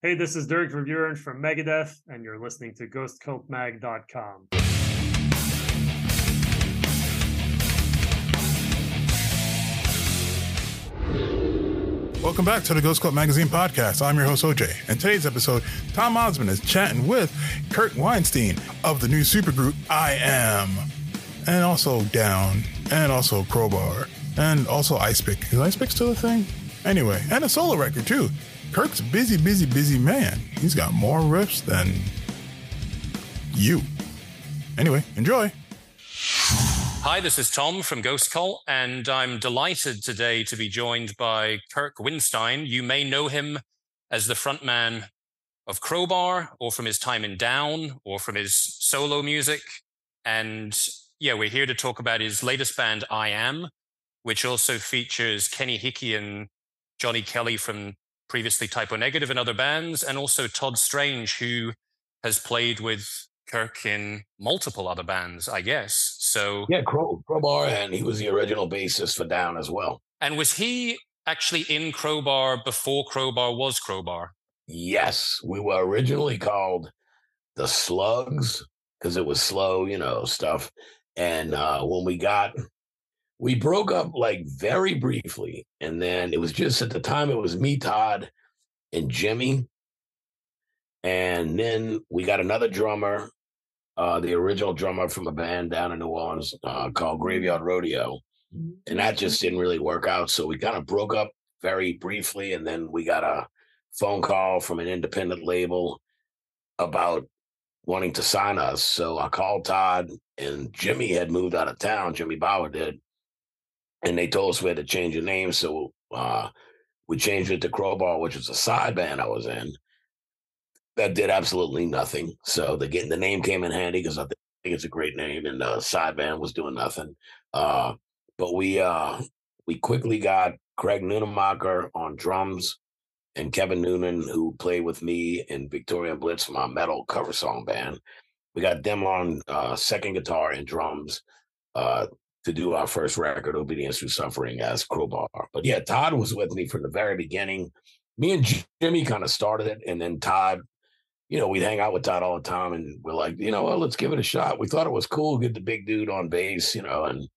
Hey, this is Dirk Verbeuren from Megadeth, and you're listening to GhostCultMag.com. Welcome back to the Ghost Cult Magazine podcast. I'm your host, OJ. In today's episode, Tom Osman is chatting with Kirk Windstein of the new supergroup I Am, and also Down, and also Crowbar, and also Icepick. Is Icepick still a thing? Anyway, and a solo record too. Kirk's a busy, busy, busy man. He's got more riffs than you. Anyway, enjoy. Hi, this is Tom from Ghost Cult, and I'm delighted today to be joined by Kirk Windstein. You may know him as the frontman of Crowbar, or from his time in Down, or from his solo music. And yeah, we're here to talk about his latest band, I Am, which also features Kenny Hickey and Johnny Kelly from previously Type O Negative and other bands, and also Todd Strange, who has played with Kirk in multiple other bands, I guess. So yeah, Crow, Crowbar, and he was the original bassist for Down as well. And was he actually in Crowbar before Crowbar was Crowbar? Yes, we were originally called the Slugs because it was slow, you know, stuff. And uh, when we got, we broke up like very briefly, and then it was just at the time it was me, Todd, and Jimmy. And then we got another drummer uh, the original drummer from a band down in New Orleans uh, called Graveyard Rodeo. And that just didn't really work out. So we kind of broke up very briefly. And then we got a phone call from an independent label about wanting to sign us. So I called Todd, and Jimmy had moved out of town. Jimmy Bower did. And they told us we had to change the name. So uh, we changed it to Crowbar, which was a side band I was in that did absolutely nothing. So the getting the name came in handy because I think it's a great name, and the side band was doing nothing. Uh, but we uh, we quickly got Craig Nunemacher on drums and Kevin Noonan, who played with me in Victoria Blitz, my metal cover song band. We got them on uh, second guitar and drums uh, to do our first record, Obedience Through Suffering, as Crowbar. But yeah, Todd was with me from the very beginning. Me and Jimmy kind of started it, and then Todd you know, we'd hang out with Todd all the time and we're like, you know, well, let's give it a shot. We thought it was cool, get the big dude on bass, you know, and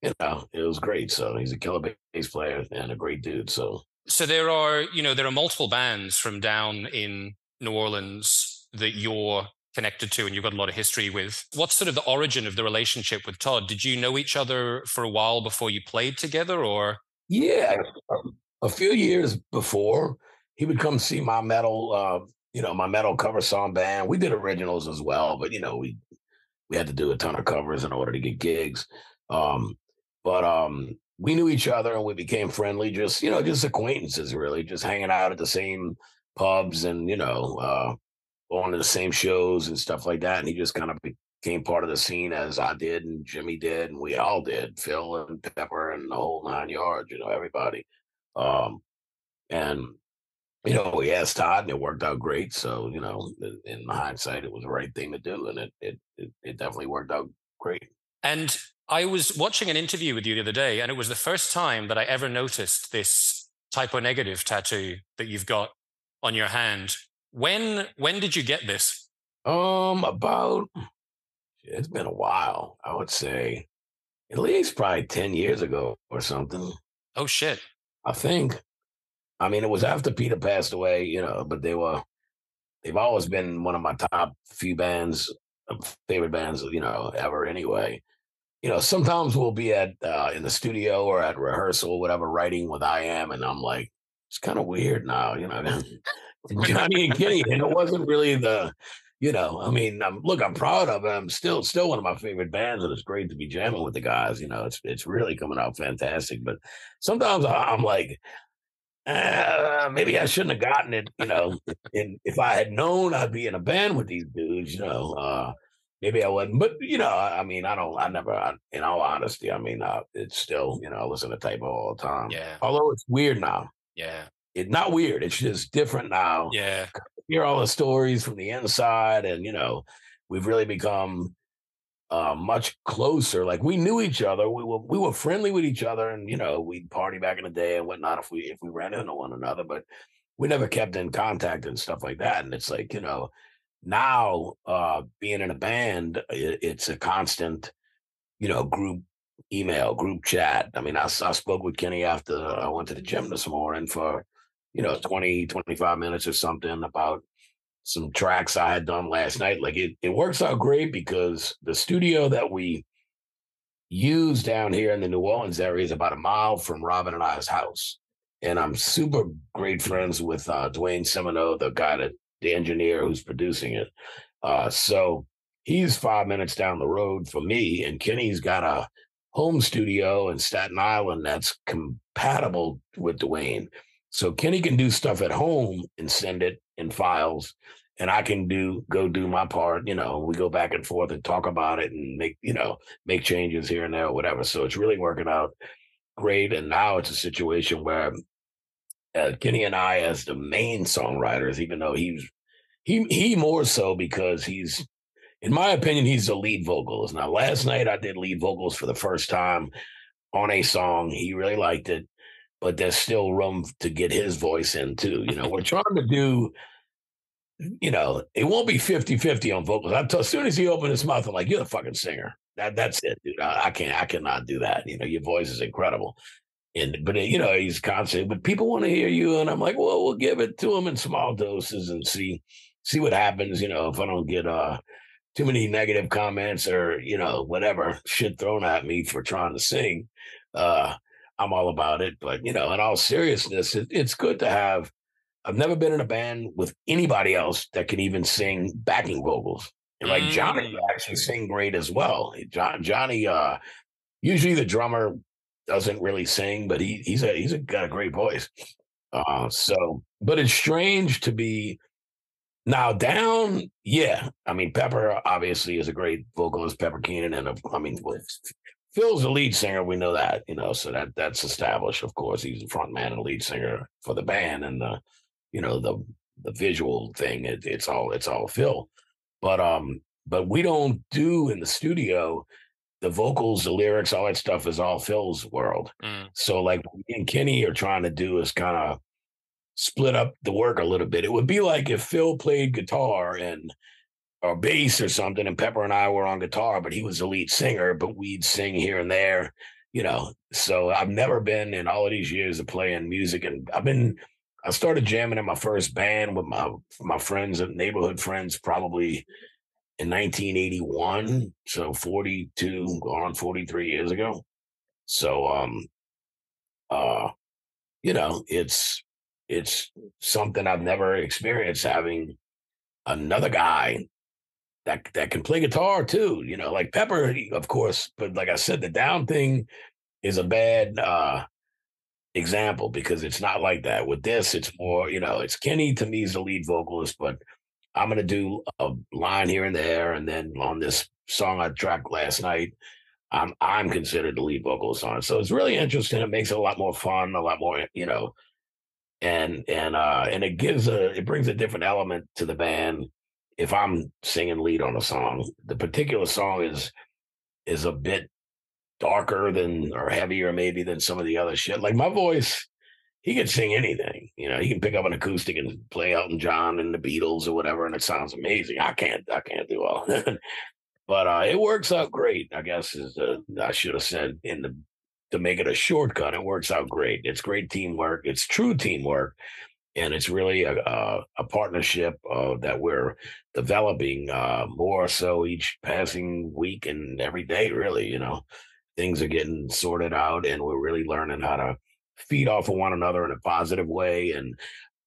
you know, it was great. So he's a killer bass player and a great dude. So So there are, you know, there are multiple bands from down in New Orleans that you're connected to and you've got a lot of history with. What's sort of the origin of the relationship with Todd? Did you know each other for a while before you played together or Yeah. A few years before he would come see my metal uh, you know, my metal cover song band. We did originals as well, but you know, we we had to do a ton of covers in order to get gigs. Um, but um, we knew each other and we became friendly, just you know, just acquaintances, really, just hanging out at the same pubs and you know, uh, going to the same shows and stuff like that. And he just kind of became part of the scene as I did and Jimmy did and we all did, Phil and Pepper and the whole nine yards, you know, everybody. Um, and you know, we asked Todd and it worked out great. So, you know, in hindsight, it was the right thing to do. And it, it, it, it definitely worked out great. And I was watching an interview with you the other day, and it was the first time that I ever noticed this Type O Negative tattoo that you've got on your hand. When when did you get this? Um, about it's been a while. I would say at least probably ten years ago or something. Oh shit! I think. I mean, it was after Peter passed away, you know, but they were, they've always been one of my top few bands, uh, favorite bands, you know, ever anyway. You know, sometimes we'll be at, uh, in the studio or at rehearsal or whatever, writing with I Am, and I'm like, it's kind of weird now, you know, Johnny and Kenny. And it wasn't really the, you know, I mean, I'm, look, I'm proud of it. I'm still, still one of my favorite bands, and it's great to be jamming with the guys. You know, it's it's really coming out fantastic. But sometimes I'm like, uh, maybe I shouldn't have gotten it, you know. and if I had known I'd be in a band with these dudes, you know, uh, maybe I wouldn't. But you know, I mean, I don't. I never. I, in all honesty, I mean, uh, it's still, you know, I listen to Type O all the time. Yeah. Although it's weird now. Yeah. It's not weird. It's just different now. Yeah. Hear all the stories from the inside, and you know, we've really become uh, much closer. Like we knew each other. We were we were friendly with each other, and you know we'd party back in the day and whatnot if we if we ran into one another. But we never kept in contact and stuff like that. And it's like, you know, now uh being in a band, it, it's a constant, you know, group email, group chat. I mean, I, I spoke with Kenny after I went to the gym this morning for, you know, 20, 25 minutes or something about some tracks I had done last night. Like it, it works out great because the studio that we use down here in the New Orleans area is about a mile from Robin and I's house. And I'm super great friends with uh, Dwayne Simoneaux, the guy that the engineer who's producing it. Uh, so he's five minutes down the road for me, and Kenny's got a home studio in Staten Island that's compatible with Dwayne. So Kenny can do stuff at home and send it in files, and I can do go do my part. You know, we go back and forth and talk about it and make you know make changes here and there or whatever. So it's really working out great. And now it's a situation where uh, Kenny and I, as the main songwriters, even though he's he he more so because he's in my opinion, he's the lead vocalist. Now, last night I did lead vocals for the first time on a song. He really liked it, but there's still room to get his voice in too. You know, we're trying to do, you know, it won't be 50 50 on vocals. T- as soon as he opened his mouth, I'm like, you're the fucking singer. That That's it, dude. I, I can't, I cannot do that. You know, your voice is incredible. And, but you know, he's constant, but people want to hear you. And I'm like, well, we'll give it to him in small doses and see, see what happens. You know, if I don't get, uh, too many negative comments or you know whatever shit thrown at me for trying to sing uh i'm all about it. But you know in all seriousness it, it's good to have i've never been in a band with anybody else that can even sing backing vocals. And like johnny Mm. actually sing great as well. John, johnny uh usually the drummer doesn't really sing but he he's a he's a, got a great voice. Uh so but it's strange to be now down, yeah. I mean, Pepper obviously is a great vocalist, Pepper Keenan, and uh, I mean, Phil's the lead singer. We know that, you know, so that that's established. Of course, he's the front man and lead singer for the band, and the, you know, the the visual thing. It, it's all it's all Phil, but um, but we don't do in the studio the vocals, the lyrics, all that stuff is all Phil's world. Mm. So like what me and Kenny are trying to do is kind of split up the work a little bit. It would be like if Phil played guitar and or bass or something, and Pepper and I were on guitar, but he was the lead singer, but we'd sing here and there, you know. So I've never been in all of these years of playing music, and I've been I started jamming in my first band with my my friends and neighborhood friends probably in 1981, so 42 on 43 years ago. So um uh you know, it's it's something I've never experienced having another guy that that can play guitar too. You know, like Pepper, of course, but like I said, the down thing is a bad uh example because it's not like that. With this, it's more, you know, it's Kenny to me is the lead vocalist, but I'm gonna do a line here and there, and then on this song I tracked last night, I'm I'm considered the lead vocalist on it. So it's really interesting. It makes it a lot more fun, a lot more, you know, and and uh and it gives a it brings a different element to the band if I'm singing lead on a song. The particular song is is a bit darker than or heavier maybe than some of the other shit. Like my voice, he can sing anything. You know, he can pick up an acoustic and play Elton John and the Beatles or whatever, and it sounds amazing. I can't I can't do all that. But uh, it works out great. I guess is uh, I should have said in the to make it a shortcut. It works out great. It's great teamwork. It's true teamwork, and it's really a a, a partnership uh, that we're developing uh, more so each passing week and every day. Really, you know, things are getting sorted out, and we're really learning how to feed off of one another in a positive way. And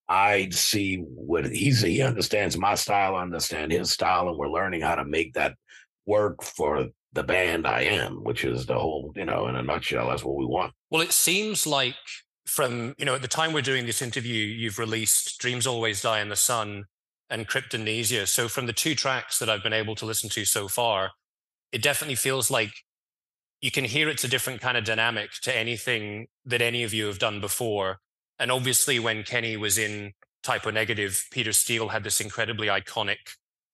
I see what he's he understands my style, I understand his style, and we're learning how to make that work for the band I am, which is the whole, you know, in a nutshell, that's what we want. Well, it seems like from, you know, at the time we're doing this interview, you've released Dreams Always Die in the Sun and Cryptomnesia. So from the two tracks that I've been able to listen to so far, it definitely feels like you can hear it's a different kind of dynamic to anything that any of you have done before. And obviously, when Kenny was in Type O Negative, Peter Steele had this incredibly iconic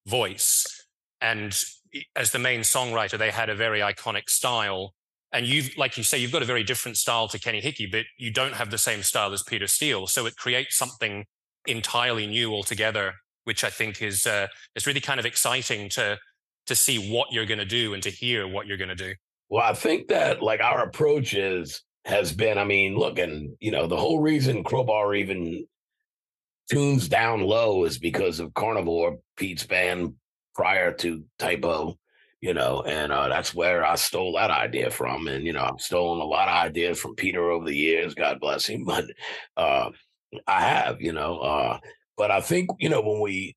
voice. And as the main songwriter, they had a very iconic style. And you've, like you say, you've got a very different style to Kenny Hickey, but you don't have the same style as Peter Steele. So it creates something entirely new altogether, which I think is uh, is really kind of exciting to to see what you're going to do and to hear what you're going to do. Well, I think that like our approach is has been, I mean, look, and you know, the whole reason Crowbar even tunes down low is because of Carnivore, Pete's band prior to Type O, you know, and uh, that's where I stole that idea from. And, you know, I've stolen a lot of ideas from Peter over the years, God bless him. But uh, I have, you know, uh, but I think, you know, when we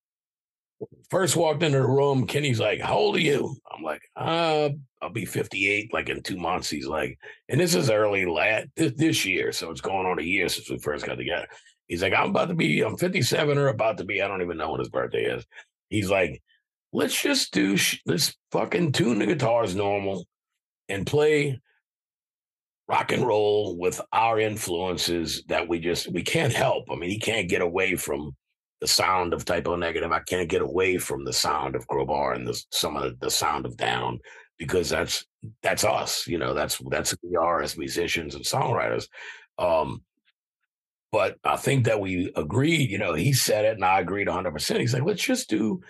first walked into the room, Kenny's like, How old are you? I'm like, uh, I'll be 58 like in two months. He's like, and this is early last this, this year. So it's going on a year since we first got together. He's like, I'm about to be, I'm 57 or about to be, I don't even know when his birthday is. He's like, let's just do, sh- let's fucking tune the guitars normal and play rock and roll with our influences that we just, we can't help. I mean, he can't get away from the sound of Type O Negative. I can't get away from the sound of Crowbar and the, some of the, the sound of Down because that's that's us. You know, that's that's who we are as musicians and songwriters. Um, but I think that we agreed. You know, he said it, and I agreed 100. percent He's like, let's just do,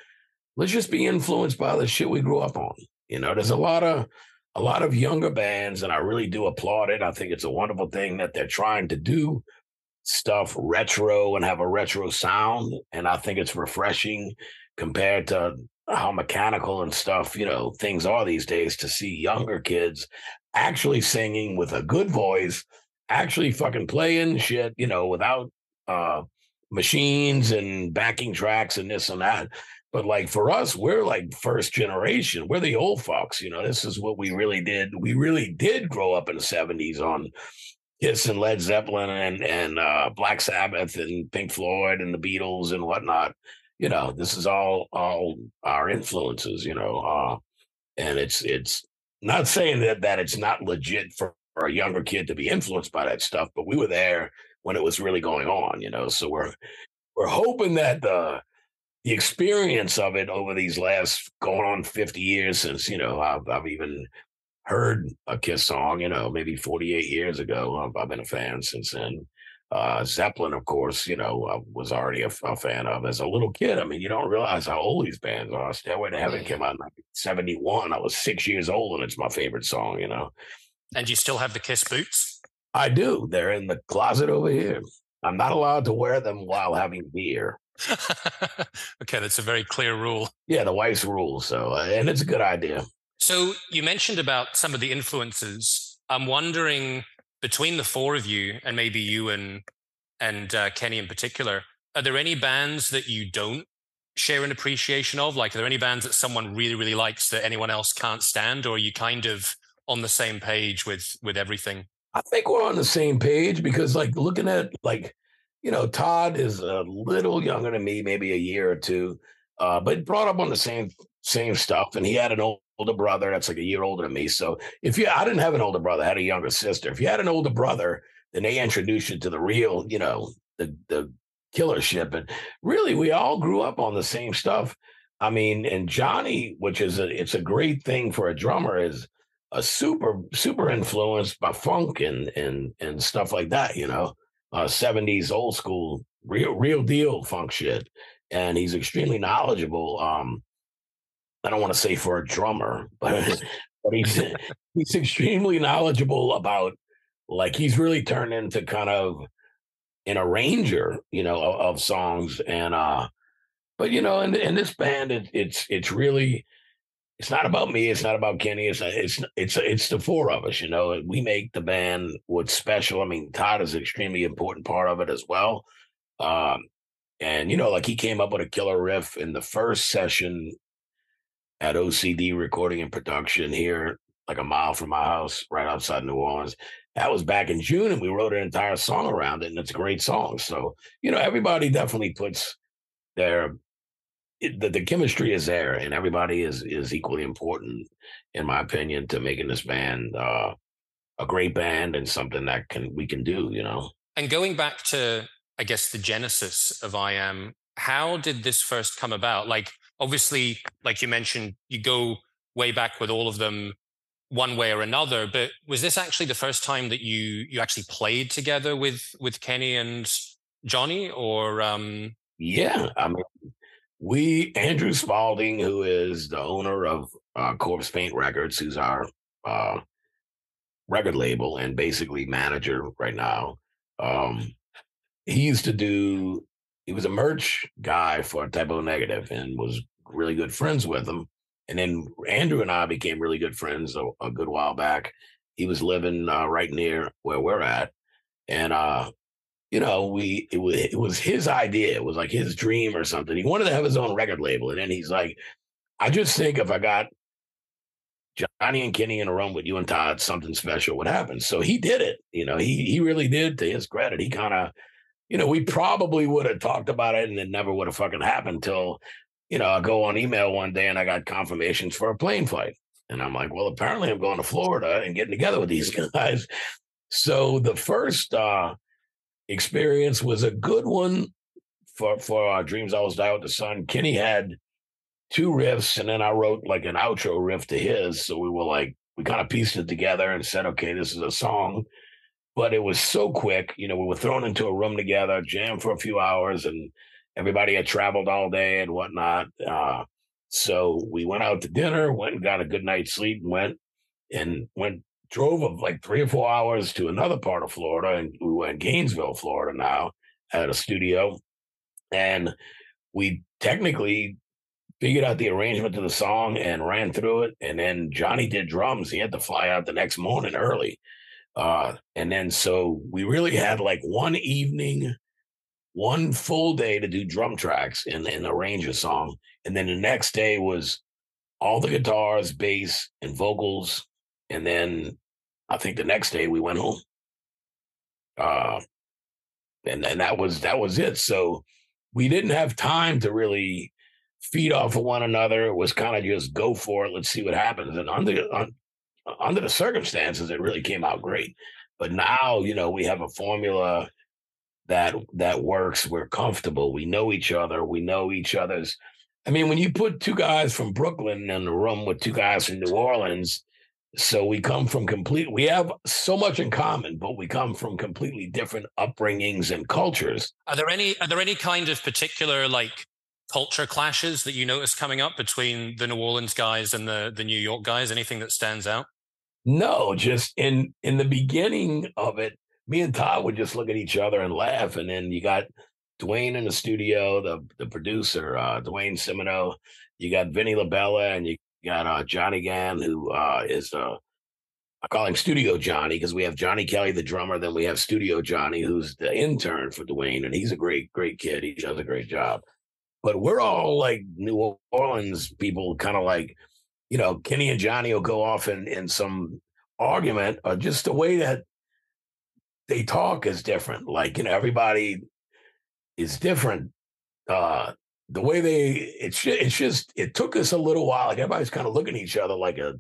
let's just be influenced by the shit we grew up on. You know, there's a lot of a lot of younger bands, and I really do applaud it. I think it's a wonderful thing that they're trying to do stuff retro and have a retro sound. And I think it's refreshing compared to how mechanical and stuff, you know, things are these days to see younger kids actually singing with a good voice, actually fucking playing shit, you know, without uh machines and backing tracks and this and that. But like for us, we're like first generation. We're the old folks. you know. This is what we really did. We really did grow up in the 70s on Kiss and Led Zeppelin and and uh, Black Sabbath and Pink Floyd and the Beatles and whatnot. You know, this is all all our influences. You know, uh, and it's it's not saying that that it's not legit for, for a younger kid to be influenced by that stuff, but we were there when it was really going on. You know, so we're we're hoping that the the experience of it over these last going on 50 years since you know I've, I've even heard a Kiss song, you know, maybe 48 years ago. I've, I've been a fan since then. Uh, Zeppelin, of course, you know, I was already a, a, fan of as a little kid. I mean, you don't realize how old these bands are. Stairway to Heaven came out in 71. I was six years old, and it's my favorite song, you know. And you still have the Kiss boots? I do. They're in the closet over here. I'm not allowed to wear them while having beer. okay, that's a very clear rule. Yeah, the wife's rule. So, uh, and it's a good idea. So you mentioned about some of the influences. I'm wondering between the four of you, and maybe you and and uh, Kenny in particular, are there any bands that you don't share an appreciation of? Like, are there any bands that someone really really likes that anyone else can't stand, or are you kind of on the same page with with everything? I think we're on the same page because, like, looking at like, you know, Todd is a little younger than me, maybe a year or two, uh, but brought up on the same same stuff, and he had an older brother that's like a year older than me. So if you, I didn't have an older brother, I had a younger sister. If you had an older brother, then they introduced you to the real, you know, the the killer ship. And really, we all grew up on the same stuff. I mean, and Johnny, which is a, it's a great thing for a drummer, is a super super influenced by funk and and and stuff like that. You know, uh, 70s old school real real deal funk shit. And he's extremely knowledgeable. Um, I don't want to say for a drummer, but but he's he's extremely knowledgeable about like he's really turned into kind of an arranger, you know, of, of songs and uh but you know, in in this band it, it's it's really it's not about me, it's not about Kenny, it's it's it's it's the four of us, you know. We make the band what's special. I mean, Todd is an extremely important part of it as well. Um and you know, like he came up with a killer riff in the first session at OCD Recording and Production here, like a mile from my house, right outside New Orleans. That was back in June, and we wrote an entire song around it, and it's a great song. So, you know, everybody definitely puts their it, the, the chemistry is there, and everybody is is equally important, in my opinion, to making this band uh, a great band and something that can we can do. You know. And going back to, I guess, the genesis of I Am, how did this first come about? Like, obviously, like you mentioned, you go way back with all of them one way or another. But was this actually the first time that you you actually played together with with Kenny and Johnny, or um, Yeah, I mean, we Andrew Spalding, who is the owner of uh, Corpse Paint Records, who's our uh, record label and basically manager right now. Um, he used to do. He was a merch guy for Type O Negative and was really good friends with him. And then Andrew and I became really good friends a, a good while back. He was living uh, right near where we're at, and uh, you know, we it was it was his idea. It was like his dream or something. He wanted to have his own record label, and then he's like, I just think if I got Johnny and Kenny in a room with you and Todd, something special would happen. So he did it. You know, he he really did. To his credit, he kind of, you know, we probably would have talked about it, and it never would have fucking happened till, you know, I go on email one day and I got confirmations for a plane flight, and I'm like, well, apparently I'm going to Florida and getting together with these guys. So the first uh experience was a good one for for our dreams always die with the sun. Kenny had two riffs, and then I wrote like an outro riff to his. So we were like, we kind of pieced it together and said, okay, this is a song. But it was so quick, you know. We were thrown into a room together, jammed for a few hours, and everybody had traveled all day and whatnot. Uh, so we went out to dinner, went and got a good night's sleep, and went and went drove of like three or four hours to another part of Florida, and we were in Gainesville, Florida now at a studio, and we technically figured out the arrangement to the song and ran through it. And then Johnny did drums. He had to fly out the next morning early. Uh, and then so we really had like one evening, one full day to do drum tracks and, and arrange a song. And then the next day was all the guitars, bass, and vocals. And then I think the next day we went home. Uh, and and that was that was it. So we didn't have time to really feed off of one another. It was kind of just go for it. Let's see what happens. And under under the circumstances, it really came out great. But now, you know, we have a formula that that works. We're comfortable. We know each other. We know each other's. I mean, when you put two guys from Brooklyn in the room with two guys from New Orleans, so we come from complete. We have so much in common, but we come from completely different upbringings and cultures. Are there any are there any kind of particular like culture clashes that you notice coming up between the New Orleans guys and the the New York guys? Anything that stands out? No, just in in the beginning of it, me and Todd would just look at each other and laugh, and then you got Dwayne in the studio, the the producer, uh, Dwayne Simoneaux. You got Vinny LaBella, and you got uh, Johnny Gann, who uh, is uh, I call him Studio Johnny because we have Johnny Kelly, the drummer. Then we have Studio Johnny, who's the intern for Dwayne, and he's a great, great kid. He does a great job. But we're all like New Orleans people, kind of like, you know, Kenny and Johnny will go off in, in some argument or just the way that they talk is different. Like, you know, everybody is different. Uh, the way they it's it's just it took us a little while. Like everybody's kind of looking at each other like a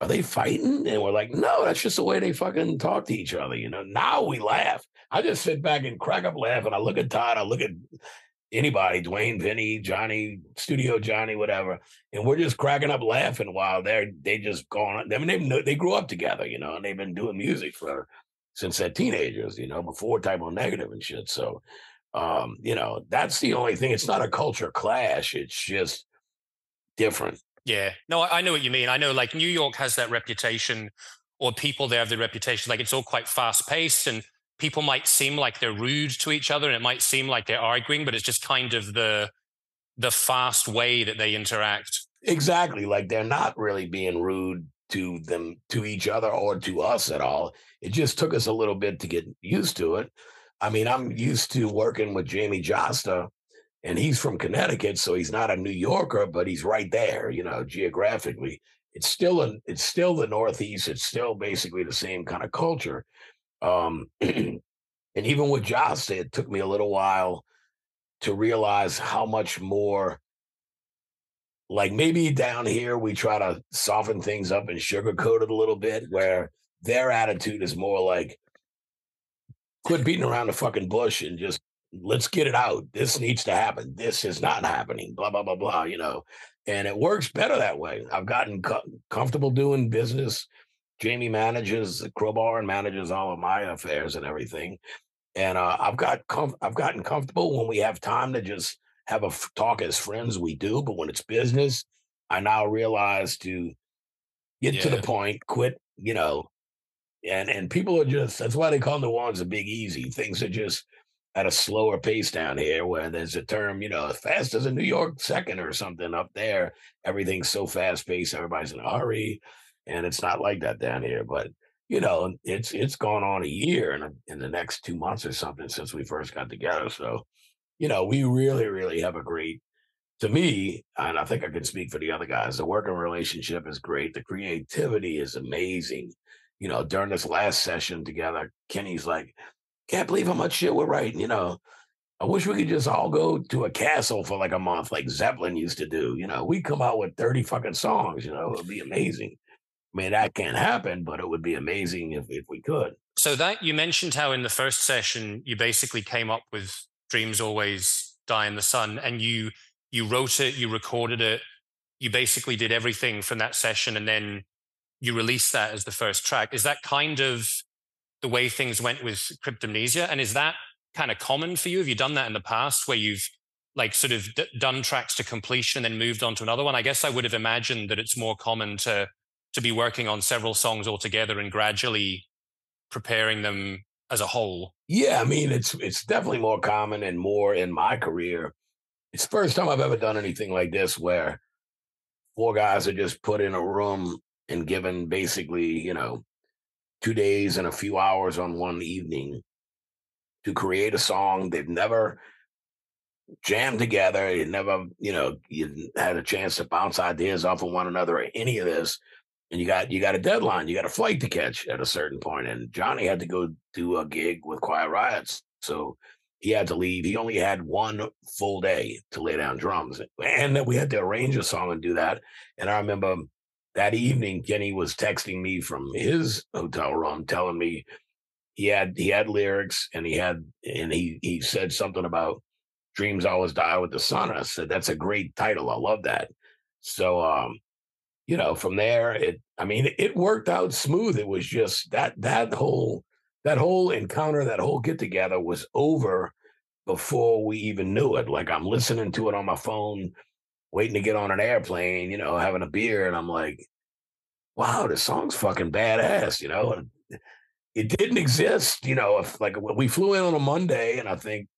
are they fighting? And we're like, no, that's just the way they fucking talk to each other. You know, now we laugh. I just sit back and crack up laughing. I look at Todd, I look at anybody, Dwayne, Vinny, Johnny, Studio Johnny, whatever, and we're just cracking up laughing while they're they just going. I mean, they they grew up together, you know, and they've been doing music for since they're teenagers, you know, before Type O Negative and shit. So um, you know, that's the only thing. It's not a culture clash. It's just different. Yeah. No, I know what you mean. I know like New York has that reputation, or people there have the reputation, like it's all quite fast paced and people might seem like they're rude to each other and it might seem like they're arguing, but it's just kind of the the fast way that they interact. Exactly. Like they're not really being rude to them to each other or to us at all. It just took us a little bit to get used to it. I mean, I'm used to working with Jamie Jasta, and he's from Connecticut, so he's not a New Yorker, but he's right there, you know, geographically. It's still a, it's still the Northeast. It's still basically the same kind of culture. Um, and even with Jasta, it took me a little while to realize how much more like maybe down here we try to soften things up and sugarcoat it a little bit where their attitude is more like quit beating around the fucking bush and just let's get it out. This needs to happen. This is not happening. Blah blah blah blah. You know, and it works better that way. I've gotten co- comfortable doing business. Jamie manages Crowbar and manages all of my affairs and everything. and uh, I've got com- I've gotten comfortable when we have time to just have a f- talk as friends. We do, but when it's business, I now realize to get to the point, quit. You know, and and people are just that's why they call New Orleans a big easy. Things are just at a slower pace down here, where there's a term, you know, as fast as a New York second or something up there. Everything's so fast paced, everybody's in a hurry, and it's not like that down here. But you know, it's it's gone on a year in, in the next two months or something since we first got together. So, you know, we really, really have a great. To me, and I think I can speak for the other guys. The working relationship is great. The creativity is amazing. You know, during this last session together, Kenny's like, "Can't believe how much shit we're writing." You know, I wish we could just all go to a castle for like a month, like Zeppelin used to do. You know, we come out with 30 fucking songs, you know, it would be amazing. I mean, that can't happen, but it would be amazing if, if we could. So that you mentioned how in the first session you basically came up with "Dreams Always Die in the Sun," and you you wrote it, you recorded it, you basically did everything from that session, and then you release that as the first track. Is that kind of the way things went with Cryptomnesia? And is that kind of common for you? Have you done that in the past, where you've like sort of d- done tracks to completion and then moved on to another one? I guess I would have imagined that it's more common to to be working on several songs altogether and gradually preparing them as a whole. Yeah, I mean, it's it's definitely more common and more in my career. It's the first time I've ever done anything like this where four guys are just put in a room and given basically, you know, two days and a few hours on one evening to create a song. They've never jammed together. You never, you know, you had a chance to bounce ideas off of one another or any of this. And you got you got a deadline, you got a flight to catch at a certain point. And Johnny had to go do a gig with Quiet Riots. So he had to leave. He only had one full day to lay down drums. And we had to arrange a song and do that. And I remember that evening, Kenny was texting me from his hotel room telling me he had he had lyrics and he had and he he said something about dreams always die with the sun. I said that's a great title. I love that. So um, you know, from there it I mean it worked out smooth. It was just that that whole that whole encounter, that whole get together was over before we even knew it. Like I'm listening to it on my phone, waiting to get on an airplane, you know, having a beer, and I'm like, wow, this song's fucking badass, you know. And it didn't exist, you know. If like we flew in on a Monday, and I think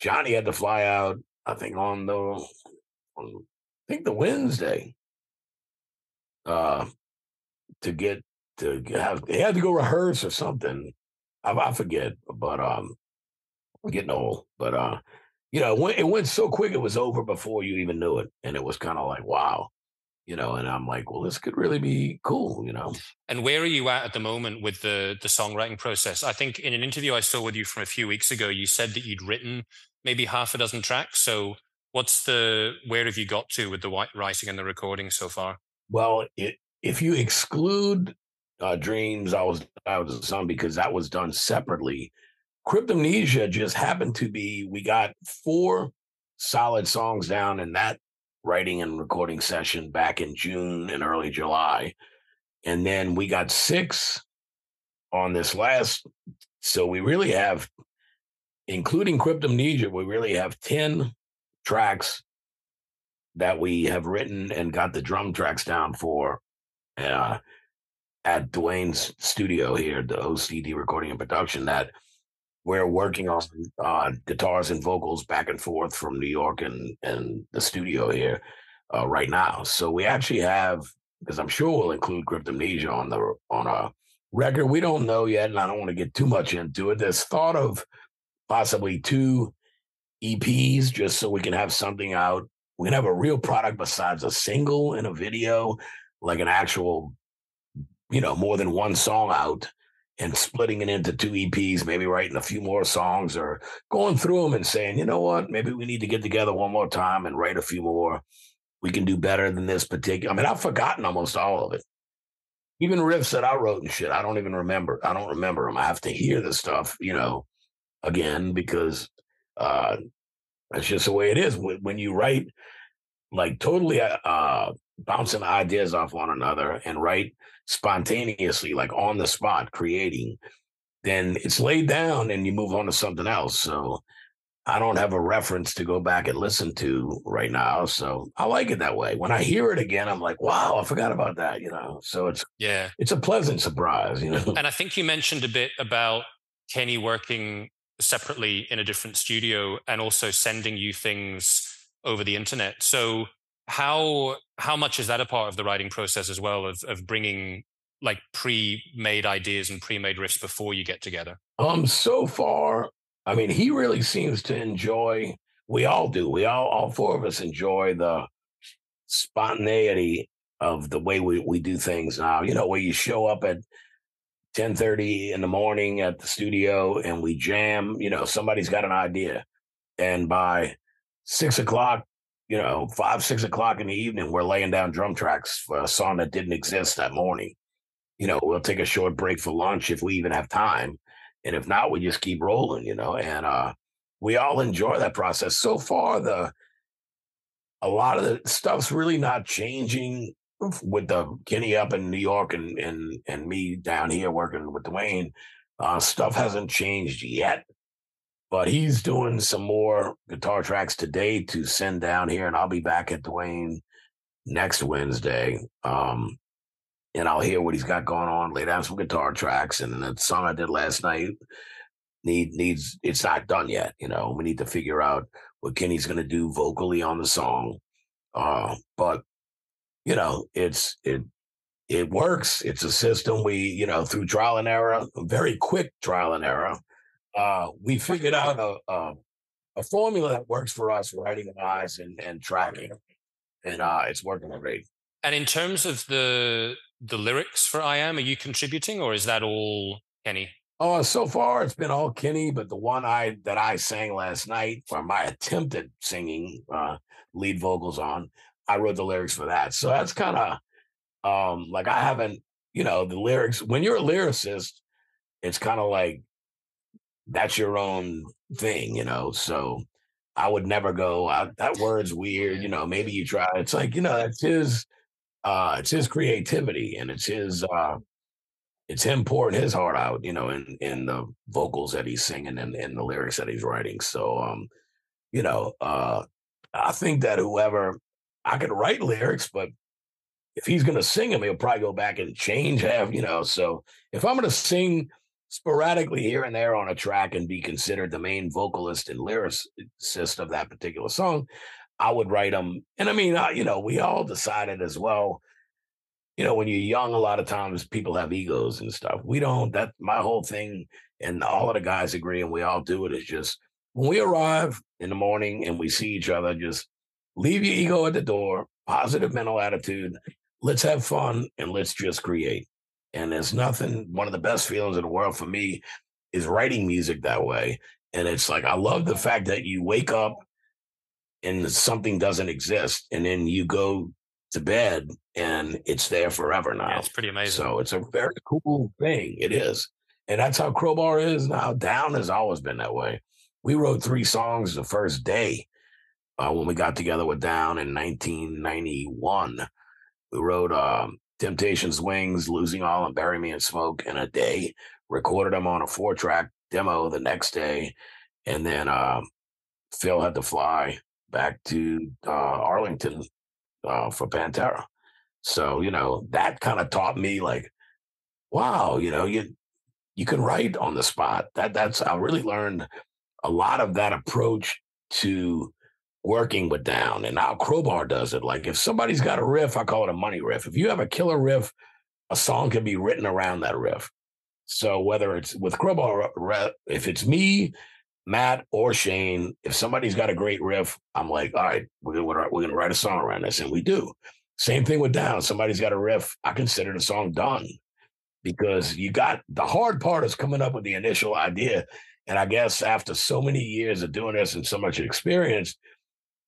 Johnny had to fly out. I think on the, on, I think the Wednesday, uh, to get to have they had to go rehearse or something. I, I forget, but um, I'm getting old. But uh, you know, it went, it went so quick; it was over before you even knew it, and it was kind of like, wow, you know. And I'm like, well, this could really be cool, you know. And where are you at at the moment with the the songwriting process? I think in an interview I saw with you from a few weeks ago, you said that you'd written maybe half a dozen tracks. So what's the where have you got to with the writing and the recording so far? Well, it, if you exclude uh, Dreams, I was I was the sun because that was done separately. Cryptomnesia just happened to be we got four solid songs down in that writing and recording session back in June and early July. And then we got six on this last. So we really have, including Cryptomnesia, we really have 10 tracks that we have written and got the drum tracks down for uh, at Dwayne's studio here, the OCD recording and production, that we're working on uh, guitars and vocals back and forth from New York and, and the studio here uh, right now. So we actually have, because I'm sure we'll include Cryptomnesia on the on a record. We don't know yet, and I don't want to get too much into it. There's thought of possibly two EPs just so we can have something out. We can have a real product besides a single and a video, like an actual, you know, more than one song out and splitting it into two EPs, maybe writing a few more songs or going through them and saying, you know what, maybe we need to get together one more time and write a few more. We can do better than this particular. I mean, I've forgotten almost all of it. Even riffs that I wrote and shit, I don't even remember. I don't remember them. I have to hear the stuff, you know, again because uh, that's just the way it is. When, when you write like totally uh, bouncing ideas off one another and write spontaneously, like on the spot, creating, then it's laid down and you move on to something else. So I don't have a reference to go back and listen to right now. So I like it that way. When I hear it again, I'm like, wow, I forgot about that, you know. So it's yeah, it's a pleasant surprise, you know. And I think you mentioned a bit about Kenny working separately in a different studio and also sending you things over the internet. So how how much is that a part of the writing process as well of of bringing like pre-made ideas and pre-made riffs before you get together? Um, so far, I mean, he really seems to enjoy. We all do. We all, all four of us enjoy the spontaneity of the way we, we do things now. You know, where you show up at ten thirty in the morning at the studio and we jam. You know, somebody's got an idea, and by six o'clock, you know, five six o'clock in the evening, we're laying down drum tracks for a song that didn't exist that morning you know, we'll take a short break for lunch if we even have time. And if not, we just keep rolling, you know, and uh we all enjoy that process. So far, the a lot of the stuff's really not changing with the Kenny up in New York and and and me down here working with Dwayne. Uh, stuff hasn't changed yet, but he's doing some more guitar tracks today to send down here, and I'll be back at Dwayne next Wednesday. Um, and I'll hear what he's got going on, lay down some guitar tracks, and the song I did last night need needs it's not done yet. You know, we need to figure out what Kenny's going to do vocally on the song. Uh, but you know, it's it it works. It's a system we you know through trial and error, very quick trial and error. Uh, we figured out a, a a formula that works for us writing eyes and and tracking, and uh, it's working great. And in terms of the the lyrics for I Am? Are you contributing or is that all Kenny? Oh, so far it's been all Kenny, but the one I that I sang last night, or my attempt at singing uh, lead vocals on, I wrote the lyrics for that. So that's kind of um, like I haven't, you know, the lyrics. When you're a lyricist, it's kind of like that's your own thing, you know. So I would never go. I, that word's weird, you know. Maybe you try. It's like you know, that's his uh, it's his creativity and it's his uh, it's him pouring his heart out, you know, in in the vocals that he's singing and, in the lyrics that he's writing. So, um, you know, uh, I think that whoever I could write lyrics, but if he's going to sing them, he'll probably go back and change half, you know. So if I'm going to sing sporadically here and there on a track and be considered the main vocalist and lyricist of that particular song, I would write them. And I mean, uh, you know, we all decided as well. You know, when you're young, a lot of times people have egos and stuff. We don't. That my whole thing, and all of the guys agree, and we all do it. Is just when we arrive in the morning and we see each other, just leave your ego at the door. Positive mental attitude. Let's have fun and let's just create. And there's nothing. One of the best feelings in the world for me is writing music that way. And it's like I love the fact that you wake up and something doesn't exist and then you go to bed and it's there forever now. Yeah, it's pretty amazing. So it's a very cool thing. It is. And that's how Crowbar is now. Down has always been that way. We wrote three songs the first day uh, when we got together with Down in 1991. We wrote um, Temptations Wings, Losing All, and Bury Me in Smoke in a day, recorded them on a four track demo the next day. And then uh, Phil had to fly back to uh, Arlington uh, for Pantera. So you know that kind of taught me like, wow, you know you you can write on the spot. That that's I really learned a lot of that approach to working with down and how crowbar does it like if somebody's got a riff i call it a money riff if you have a killer riff a song can be written around that riff so whether it's with crowbar uh, if it's me Matt or Shane, if somebody's got a great riff, I'm like, all right, we're gonna we're gonna write a song around this, and we do. Same thing with Down. Somebody's got a riff, I consider the song done because you got the hard part is coming up with the initial idea. And I guess after so many years of doing this and so much experience,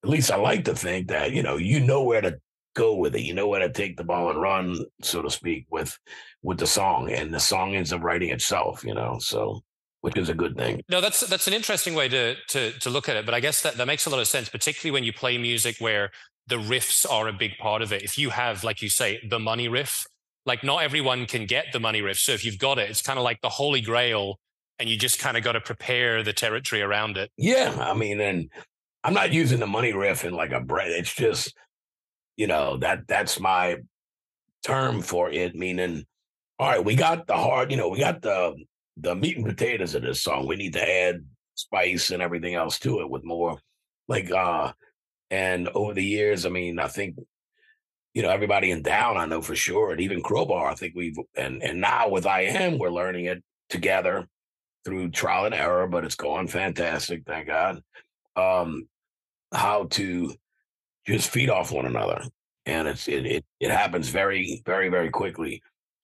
at least I like to think that you know you know where to go with it. You know where to take the ball and run, so to speak, with with the song, and the song ends up writing itself. You know, so which is a good thing. No, that's that's an interesting way to to to look at it. But I guess that that makes a lot of sense, particularly when you play music where the riffs are a big part of it. If you have, like you say, the money riff, like not everyone can get the money riff. So if you've got it, it's kind of like the holy grail, and you just kind of got to prepare the territory around it. Yeah, I mean, and I'm not using the money riff in like a bread. It's just, you know, that that's my term for it, meaning, all right, we got the hard, you know, we got the the meat and potatoes of this song. We need to add spice and everything else to it with more like uh and over the years, I mean, I think you know, everybody in down, I know for sure, and even Crowbar, I think we've and and now with I am, we're learning it together through trial and error, but it's going fantastic, thank God. Um, how to just feed off one another, and it's it it, it happens very very very quickly,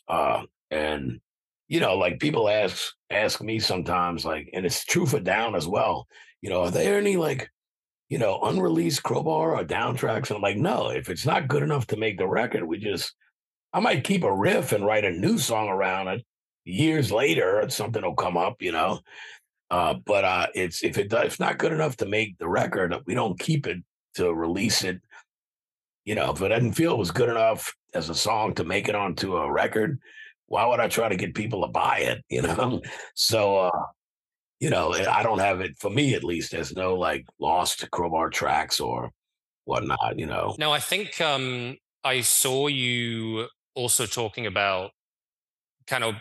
uh, and you know, like people ask ask me sometimes, like, and it's true for down as well. You know, are there any like you know, unreleased crowbar or down tracks. And I'm like, no, if it's not good enough to make the record, we just, I might keep a riff and write a new song around it. Years later, something will come up, you know. Uh, but uh, it's if it if not good enough to make the record, we don't keep it to release it. You know, if it doesn't feel it was good enough as a song to make it onto a record, why would I try to get people to buy it? You know, so uh, you know, eh, I don't have it for me at least. There's no like lost crowbar tracks or whatnot. You know. No, I think um, I saw you also talking about kind of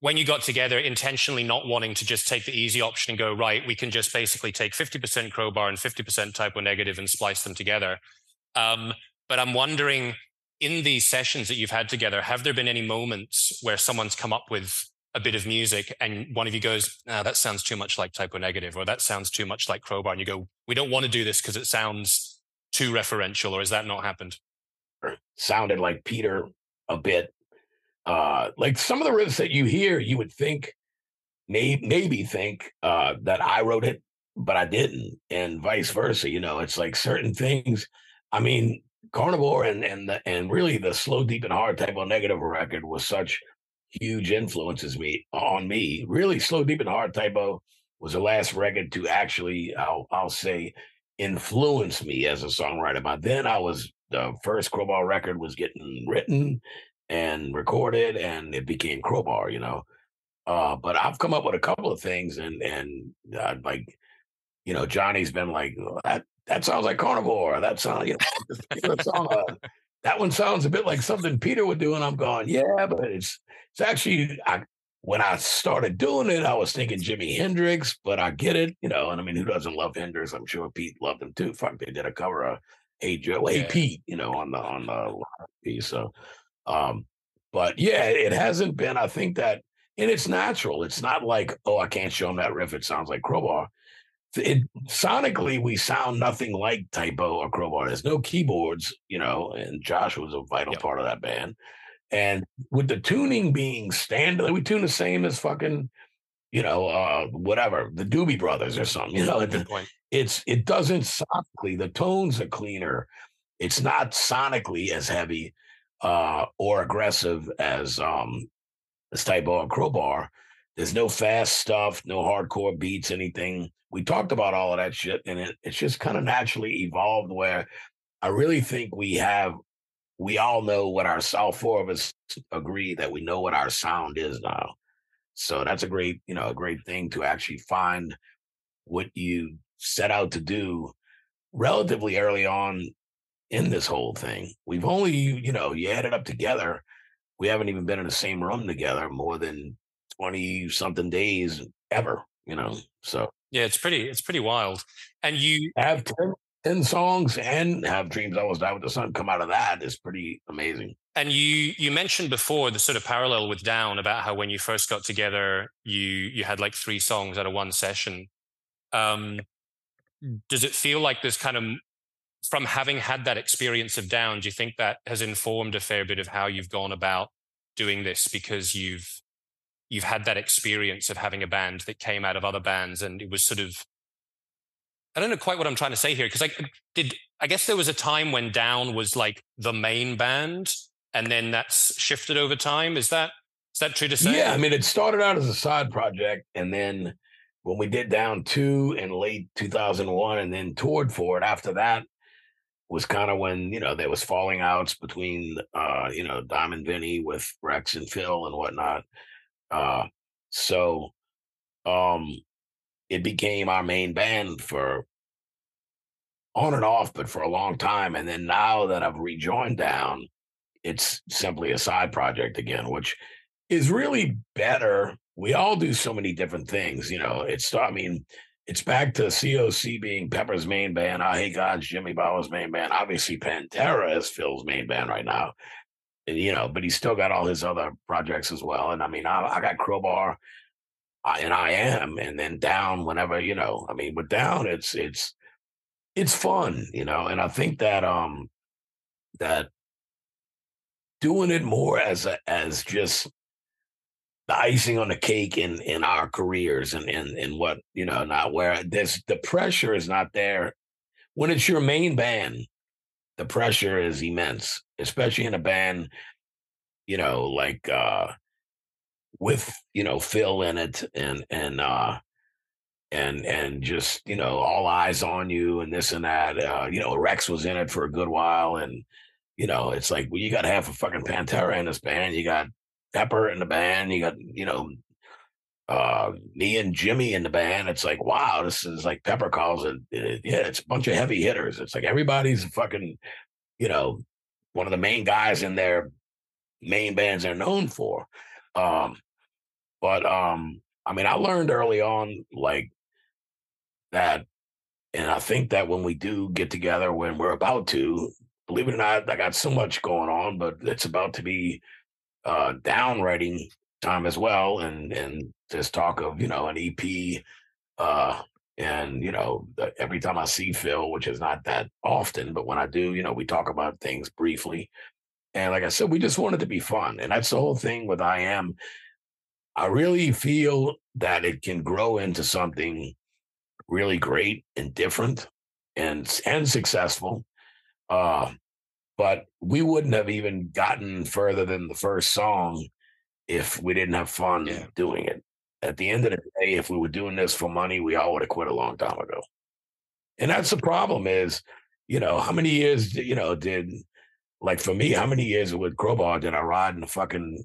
when you got together intentionally not wanting to just take the easy option and go right we can just basically take 50% crowbar and 50% Type O Negative and splice them together um, but i'm wondering in these sessions that you've had together have there been any moments where someone's come up with a bit of music and one of you goes, ah, that sounds too much like Type O Negative, or that sounds too much like Crowbar. And you go, we don't want to do this because it sounds too referential, or has that not happened? Sounded like Peter a bit. Uh, like some of the riffs that you hear, you would think, may, maybe think uh, that I wrote it, but I didn't, and vice versa. You know, it's like certain things. I mean, Carnivore and and the, and really the slow, deep, and hard Type O Negative record was such huge influences me on me. Really slow, deep, and hard Type O was the last record to actually, I'll, I'll say, influence me as a songwriter. By then, I was the first Crowbar record was getting written and recorded, and it became Crowbar. You know, uh, but I've come up with a couple of things, and and uh, like, you know, Johnny's been like that. That sounds like Carnivore. That sounds, you know, song, uh, that one sounds a bit like something Peter would do, and I'm going, yeah, but it's it's actually I, when I started doing it, I was thinking Jimi Hendrix, but I get it, you know. And I mean, who doesn't love Hendrix? I'm sure Pete loved him too. Fuck, they did a cover of Hey Joe, Hey yeah. Pete, you know, on the on the piece. So, um, but yeah, it hasn't been. I think that, and it's natural. It's not like, oh, I can't show him that riff. It sounds like Crowbar it sonically we sound nothing like Type O or Crowbar. There's no keyboards, you know, and Josh was a vital yep. part of that band. And with the tuning being standard, we tune the same as fucking, you know, uh, whatever the Doobie Brothers or something. You know, it, it's it doesn't sonically. The tones are cleaner. It's not sonically as heavy uh, or aggressive as um, as Type O or Crowbar. There's no fast stuff, no hardcore beats, anything we talked about all of that shit, and it, it's just kind of naturally evolved where I really think we have we all know what our all four of us agree that we know what our sound is now. So that's a great, you know, a great thing to actually find what you set out to do relatively early on in this whole thing. We've only, you know, you add it up together. We haven't even been in the same room together more than 20 something days ever, you know. So yeah, it's pretty it's pretty wild. And you have 10, 10 songs and have Dreams Always Die with the Sun come out of that is pretty amazing. And you you mentioned before the sort of parallel with Down about how when you first got together, you you had like three songs out of one session. Um, does it feel like there's kind of from having had that experience of Down, do you think that has informed a fair bit of how you've gone about doing this? Because you've you've had that experience of having a band that came out of other bands and it was sort of I don't know quite what I'm trying to say here because I did I guess there was a time when Down was like the main band and then that's shifted over time. Is that is that true to say? Yeah I mean it started out as a side project and then when we did Down 2 in late 2001 and then toured for it after that was kind of when you know there was falling outs between uh you know Dime and Vinnie with Rex and Phil and whatnot. Uh, so um, it became our main band for on and off, but for a long time. And then now that I've rejoined Down, it's simply a side project again, which is really better. We all do so many different things, you know. It's I mean, it's back to COC being Pepper's main band. Eyehategod's Jimmy Bower's main band. Obviously, Pantera is Phil's main band right now. And, you know, but he's still got all his other projects as well. And I mean, I, I got Crowbar, I, and EYE AM, and then Down whenever you know. I mean, with Down, it's it's it's fun, you know. And I think that um that doing it more as a, as just the icing on the cake in in our careers and and and what you know not where this the pressure is not there. When it's your main band the pressure is immense especially in a band you know like uh with you know phil in it and and uh and and just you know all eyes on you and this and that uh you know rex was in it for a good while and you know it's like well you got half a fucking pantera in this band you got Pepper in the band. You got, you know, uh, me and Jimmy in the band. It's like, wow, this is like Pepper calls it. it yeah, it's a bunch of heavy hitters. It's like everybody's fucking, you know, one of the main guys in their main bands they're known for. Um, but um, I mean, I learned early on like that, and I think that when we do get together, when we're about to, believe it or not, I got so much going on, but it's about to be uh, time as well, and and just talk of you know an EP, uh, and you know every time I see Phil, which is not that often, but when I do, you know we talk about things briefly, and like I said, we just want it to be fun, and that's the whole thing with EYE AM. I really feel that it can grow into something really great and different and and successful. Uh, but we wouldn't have even gotten further than the first song if we didn't have fun yeah. doing it. At the end of the day, if we were doing this for money, we all would have quit a long time ago. And that's the problem is, you know, how many years, you know, did like for me, how many years with Crowbar did I ride in a fucking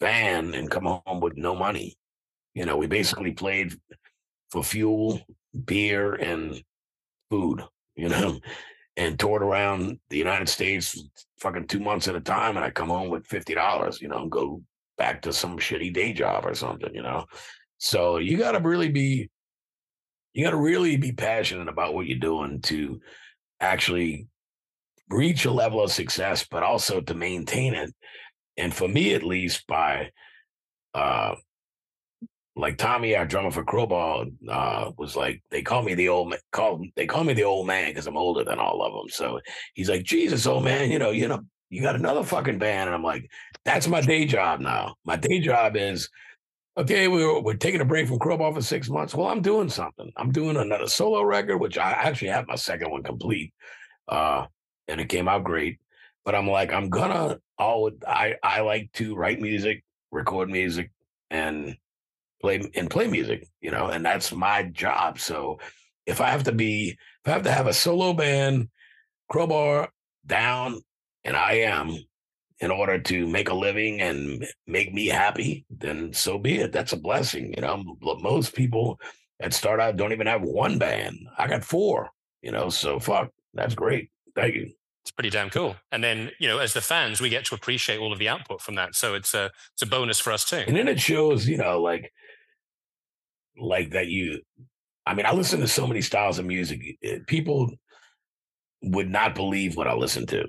van and come home with no money? You know, we basically played for fuel, beer, and food, you know and toured around the United States fucking two months at a time. And I come home with $50, you know, and go back to some shitty day job or something, you know. So you got to really be, you got to really be passionate about what you're doing to actually reach a level of success, but also to maintain it. And for me, at least, by uh, like Tommy, our drummer for Crowbar, uh, was like, they call me the old man. Call they call me the old man because I'm older than all of them. So he's like, Jesus, old man, you know, you know, you got another fucking band, and I'm like, that's my day job now. My day job is, okay, we're we're taking a break from Crowbar for six months. Well, I'm doing something. I'm doing another solo record, which I actually have my second one complete, uh, and it came out great. But I'm like, I'm gonna. All I I like to write music, record music, and play and play music, you know, and that's my job. So if I have to be, if I have to have a solo band, crowbar down, and EYE AM in order to make a living and make me happy, then so be it. That's a blessing. You know, most people that start out don't even have one band. I got four, you know, so fuck, that's great. Thank you. It's pretty damn cool. And then, you know, as the fans, we get to appreciate all of the output from that. So it's a it's a bonus for us too. And then it shows, you know, like like that you I mean, I listen to so many styles of music. Eh, people would not believe what I listen to,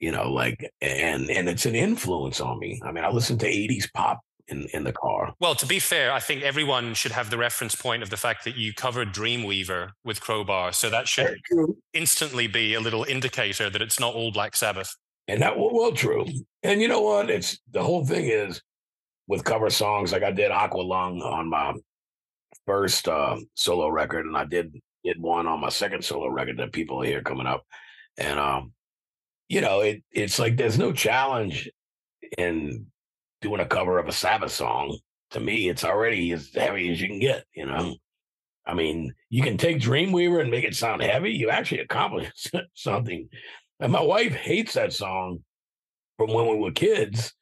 you know, like and and it's an influence on me. I mean, I listen to 80s pop in, in the car. Well, to be fair, I think everyone should have the reference point of the fact that you covered Dreamweaver with Crowbar. So that should instantly be a little indicator that it's not all Black Sabbath. And that well, true. And you know what? It's the whole thing is with cover songs. Like I did Aqualung on my first uh, solo record, and I did did one on my second solo record that people hear coming up. And um, you know, it it's like there's no challenge in doing a cover of a Sabbath song. To me, it's already as heavy as you can get. You know, I mean, you can take Dreamweaver and make it sound heavy. You actually accomplish something. And my wife hates that song from when we were kids,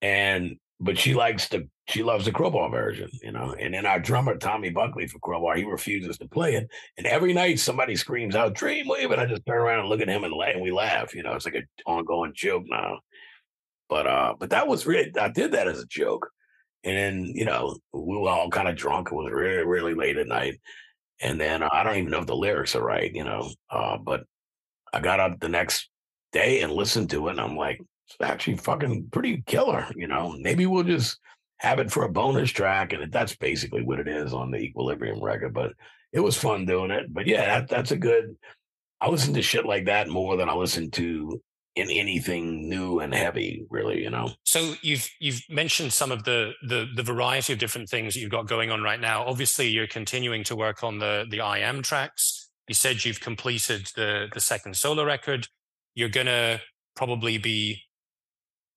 and but she likes to she loves the crowbar version, you know. And then our drummer Tommy Buckley for crowbar, he refuses to play it. And every night somebody screams out Dreamweaver, and I just turn around and look at him and, laugh, and we laugh. You know, it's like an ongoing joke now. But uh, but that was really I did that as a joke. And then, you know, we were all kind of drunk. It was really, really late at night. And then uh, I don't even know if the lyrics are right, you know. Uh, but I got up the next day and listened to it, and I'm like, it's actually fucking pretty killer, you know. Maybe we'll just have it for a bonus track, and that's basically what it is on the Equilibrium record. But it was fun doing it. But yeah, that, that's a good. I listen to shit like that more than I listen to in anything new and heavy, really, you know. So you've you've mentioned some of the the the variety of different things that you've got going on right now. Obviously, you're continuing to work on the the EYE AM tracks. You said you've completed the the second solo record. You're gonna probably be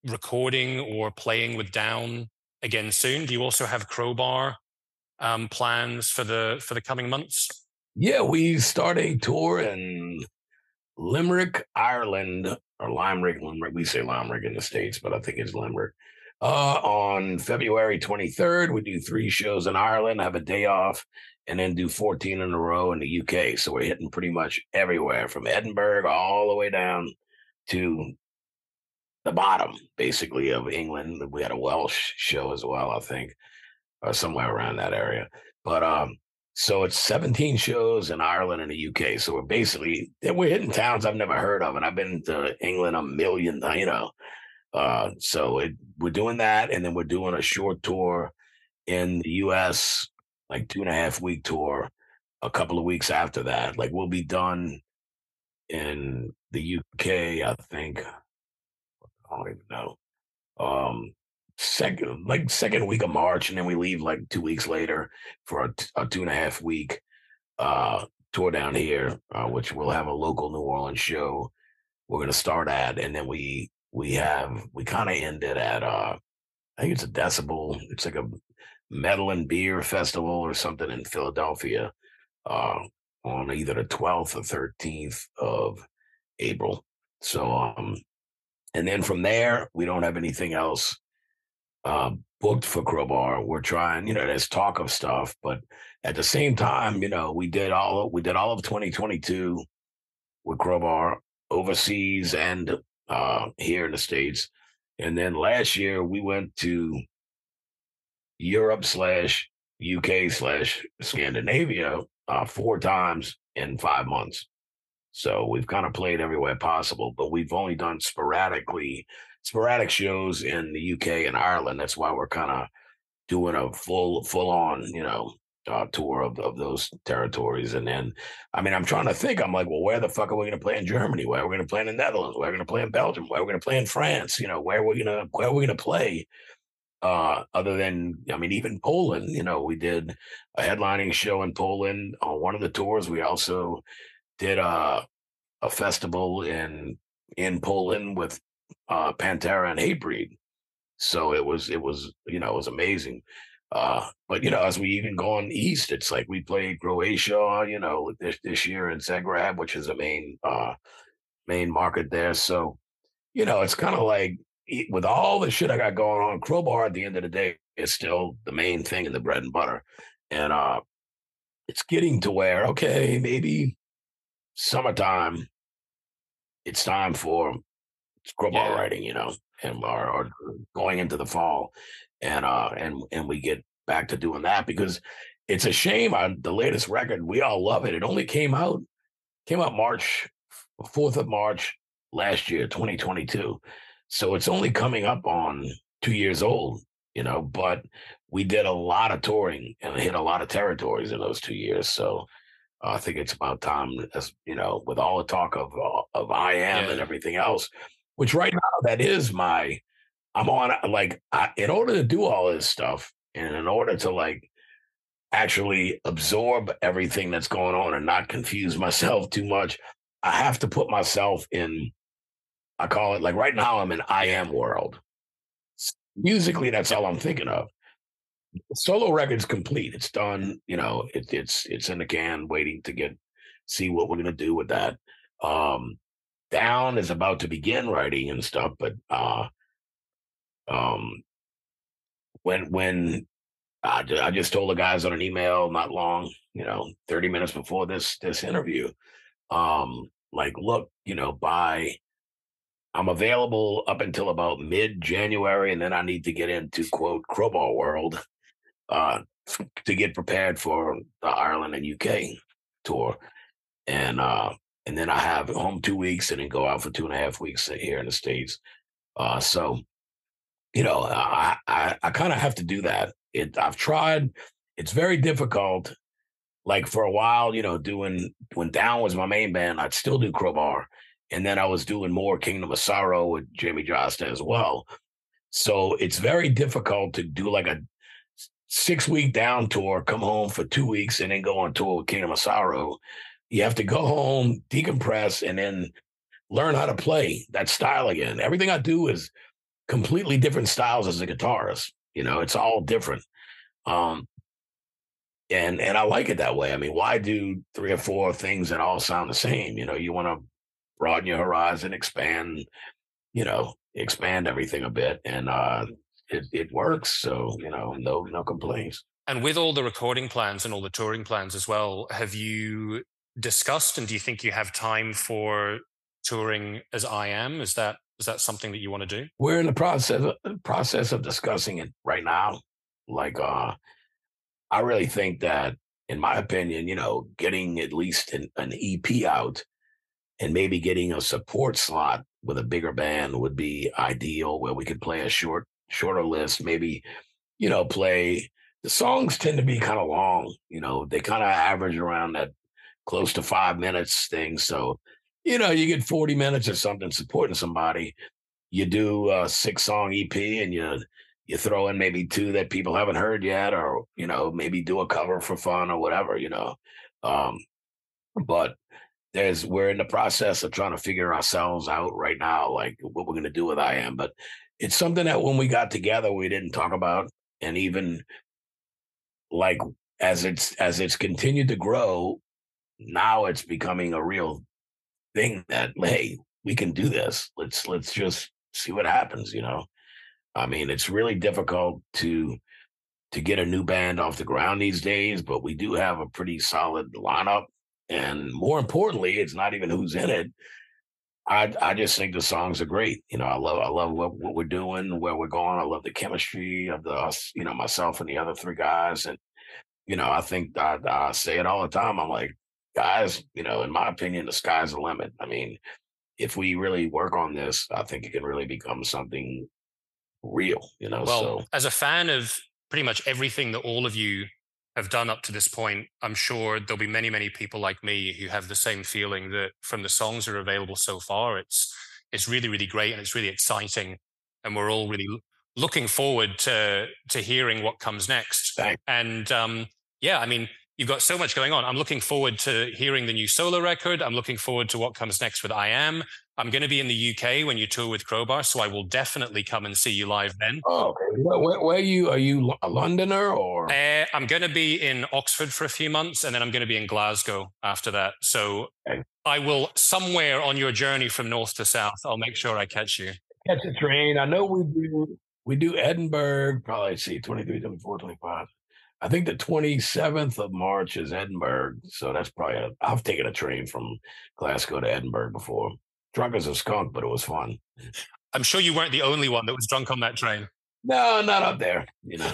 recording or playing with Down again soon. Do you also have Crowbar um, plans for the for the coming months? Yeah, we start a tour in Limerick, Ireland or Limerick. Limerick. We say Limerick in the States, but I think it's Limerick. Uh, on February 23rd, we do three shows in Ireland, have a day off, and then do 14 in a row in the UK. So we're hitting pretty much everywhere from Edinburgh all the way down to the bottom, basically, of England. We had a Welsh show as well, I think, or somewhere around that area. But um, so it's 17 shows in Ireland and the UK. So we're basically we're hitting towns I've never heard of, and I've been to England a million, you know. Uh, so it, we're doing that, and then we're doing a short tour in the US, like two and a half week tour. A couple of weeks after that, like we'll be done in the UK. I think I don't even know. Um, second like second week of March, and then we leave like two weeks later for a, t- a two and a half week uh, tour down here, uh, which we'll have a local New Orleans show. We're gonna start at, and then we we have we kind of ended at uh, I think it's a Decibel. It's like a metal and beer festival or something in Philadelphia uh, on either the twelfth or thirteenth of April. So um, and then from there we don't have anything else uh, booked for Crowbar. We're trying, you know, there's talk of stuff, but at the same time, you know, we did all we did all of 2022 with Crowbar overseas and uh, here in the states, and then last year we went to Europe slash UK slash Scandinavia uh, four times in five months. So we've kind of played everywhere possible, but we've only done sporadically sporadic shows in the UK and Ireland. That's why we're kind of doing a full full on, you know, uh, tour of, of those territories. And then, I mean, I'm trying to think. I'm like, well, where the fuck are we going to play in Germany? Where are we going to play in the Netherlands? Where are we going to play in Belgium? Where are we going to play in France? You know, where are we going to where are we going to play? Uh, other than, I mean, even Poland. You know, we did a headlining show in Poland on one of the tours. We also did a a festival in in Poland with uh, Pantera and Hatebreed. So it was it was you know it was amazing. Uh, but you know, as we even go on east, it's like we played Croatia, you know, this this year in Zagreb, which is a main uh main market there. So, you know, it's kind of like with all the shit I got going on, Crowbar at the end of the day is still the main thing in the bread and butter. And uh it's getting to where, okay, maybe summertime, it's time for screwball yeah. writing, you know, and or, or, going into the fall, and uh, and and we get back to doing that because it's a shame on the latest record. We all love it. It only came out came out March fourth of March last year, 2022. So it's only coming up on two years old, you know. But we did a lot of touring and hit a lot of territories in those two years. So I think it's about time, as you know, with all the talk of uh, of EYE AM yeah. and everything else, which right now that is my i'm on like I, in order to do all this stuff and in order to like actually absorb everything that's going on and not confuse myself too much i have to put myself in i call it like right now i'm in EYE AM world musically that's all i'm thinking of solo record's complete. It's done. You know, it, it's it's in the can, waiting to get see what we're gonna do with that. Um, down is about to begin writing and stuff, but uh, um, when when I, I just told the guys on an email not long, you know, thirty minutes before this this interview, um, like, look, you know, by I'm available up until about mid January, and then I need to get into quote crowbar world uh, to get prepared for the Ireland and UK tour, and uh, and then I have home two weeks, and then go out for two and a half weeks here in the states. Uh, so, you know, I I, I kind of have to do that. It I've tried. It's very difficult. Like for a while, you know, doing when Down was my main band, I'd still do Crowbar, and then I was doing more Kingdom of Sorrow with Jamie Jasta as well. So it's very difficult to do like a six week down tour, come home for two weeks, and then go on tour with Kingdom of Sorrow. You have to go home, decompress, and then learn how to play that style again. Everything I do is completely different styles as a guitarist. You know, it's all different. Um, and and I like it that way. I mean, why do three or four things that all sound the same? You know, you want to broaden your horizon, expand, you know, expand everything a bit. And uh it, it works. So, you know, no, no complaints. And with all the recording plans and all the touring plans as well, have you discussed and do you think you have time for touring as EYE AM? Is that is that something that you want to do? We're in the process of, process of discussing it right now. Like uh I really think that in my opinion, you know, getting at least an, an EP out and maybe getting a support slot with a bigger band would be ideal where we could play a short shorter list, maybe, you know, play the songs tend to be kind of long, you know, they kind of average around that close to five minutes thing. So, you know, you get 40 minutes or something supporting somebody. You do a six song EP and you you throw in maybe two that people haven't heard yet, or you know, maybe do a cover for fun or whatever, you know. Um, but there's we're in the process of trying to figure ourselves out right now, like what we're gonna do with EYE AM. But it's something that when we got together we didn't talk about and even like as it's as it's continued to grow now it's becoming a real thing that hey we can do this. Let's let's just see what happens you know? I mean it's really difficult to to get a new band off the ground these days but we do have a pretty solid lineup and more importantly it's not even who's in it I I just think the songs are great. You know, I love I love what, what we're doing, where we're going. I love the chemistry of the us, you know, myself and the other three guys. And, you know, I think I, I say it all the time. I'm like, guys, you know, in my opinion, the sky's the limit. I mean, if we really work on this, I think it can really become something real, you know. Well, so as a fan of pretty much everything that all of you have done up to this point, I'm sure there'll be many, many people like me who have the same feeling that from the songs that are available so far, it's it's really, really great and it's really exciting, and we're all really looking forward to to hearing what comes next. Thanks. And um, yeah, I mean, you've got so much going on. I'm looking forward to hearing the new solo record. I'm looking forward to what comes next with EYE AM. I'm going to be in the UK when you tour with Crowbar, so I will definitely come and see you live then. Oh, okay. Where, where, are you? Are you a Londoner or? Uh, I'm going to be in Oxford for a few months, and then I'm going to be in Glasgow after that. So okay. I will somewhere on your journey from north to south. I'll make sure I catch you. Catch a train. I know we do. We do Edinburgh. Probably see 23, 24, 25. I think the 27th of March is Edinburgh. So that's probably, i I've taken a train from Glasgow to Edinburgh before. Drunk as a skunk, but it was fun. I'm sure you weren't the only one that was drunk on that train. No, not up there, you know.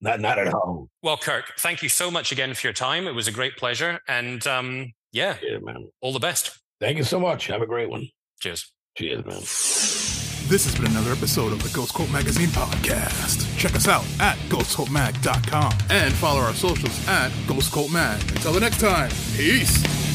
Not not at all. Well, Kirk, thank you so much again for your time. It was a great pleasure. And um, yeah, yeah, man. All the best. Thank you so much. Have a great one. Cheers. Cheers, man. This has been another episode of the Ghost Cult Magazine podcast. Check us out at ghostcultmag.com and follow our socials at Ghost Cult Mag. Until the next time, peace.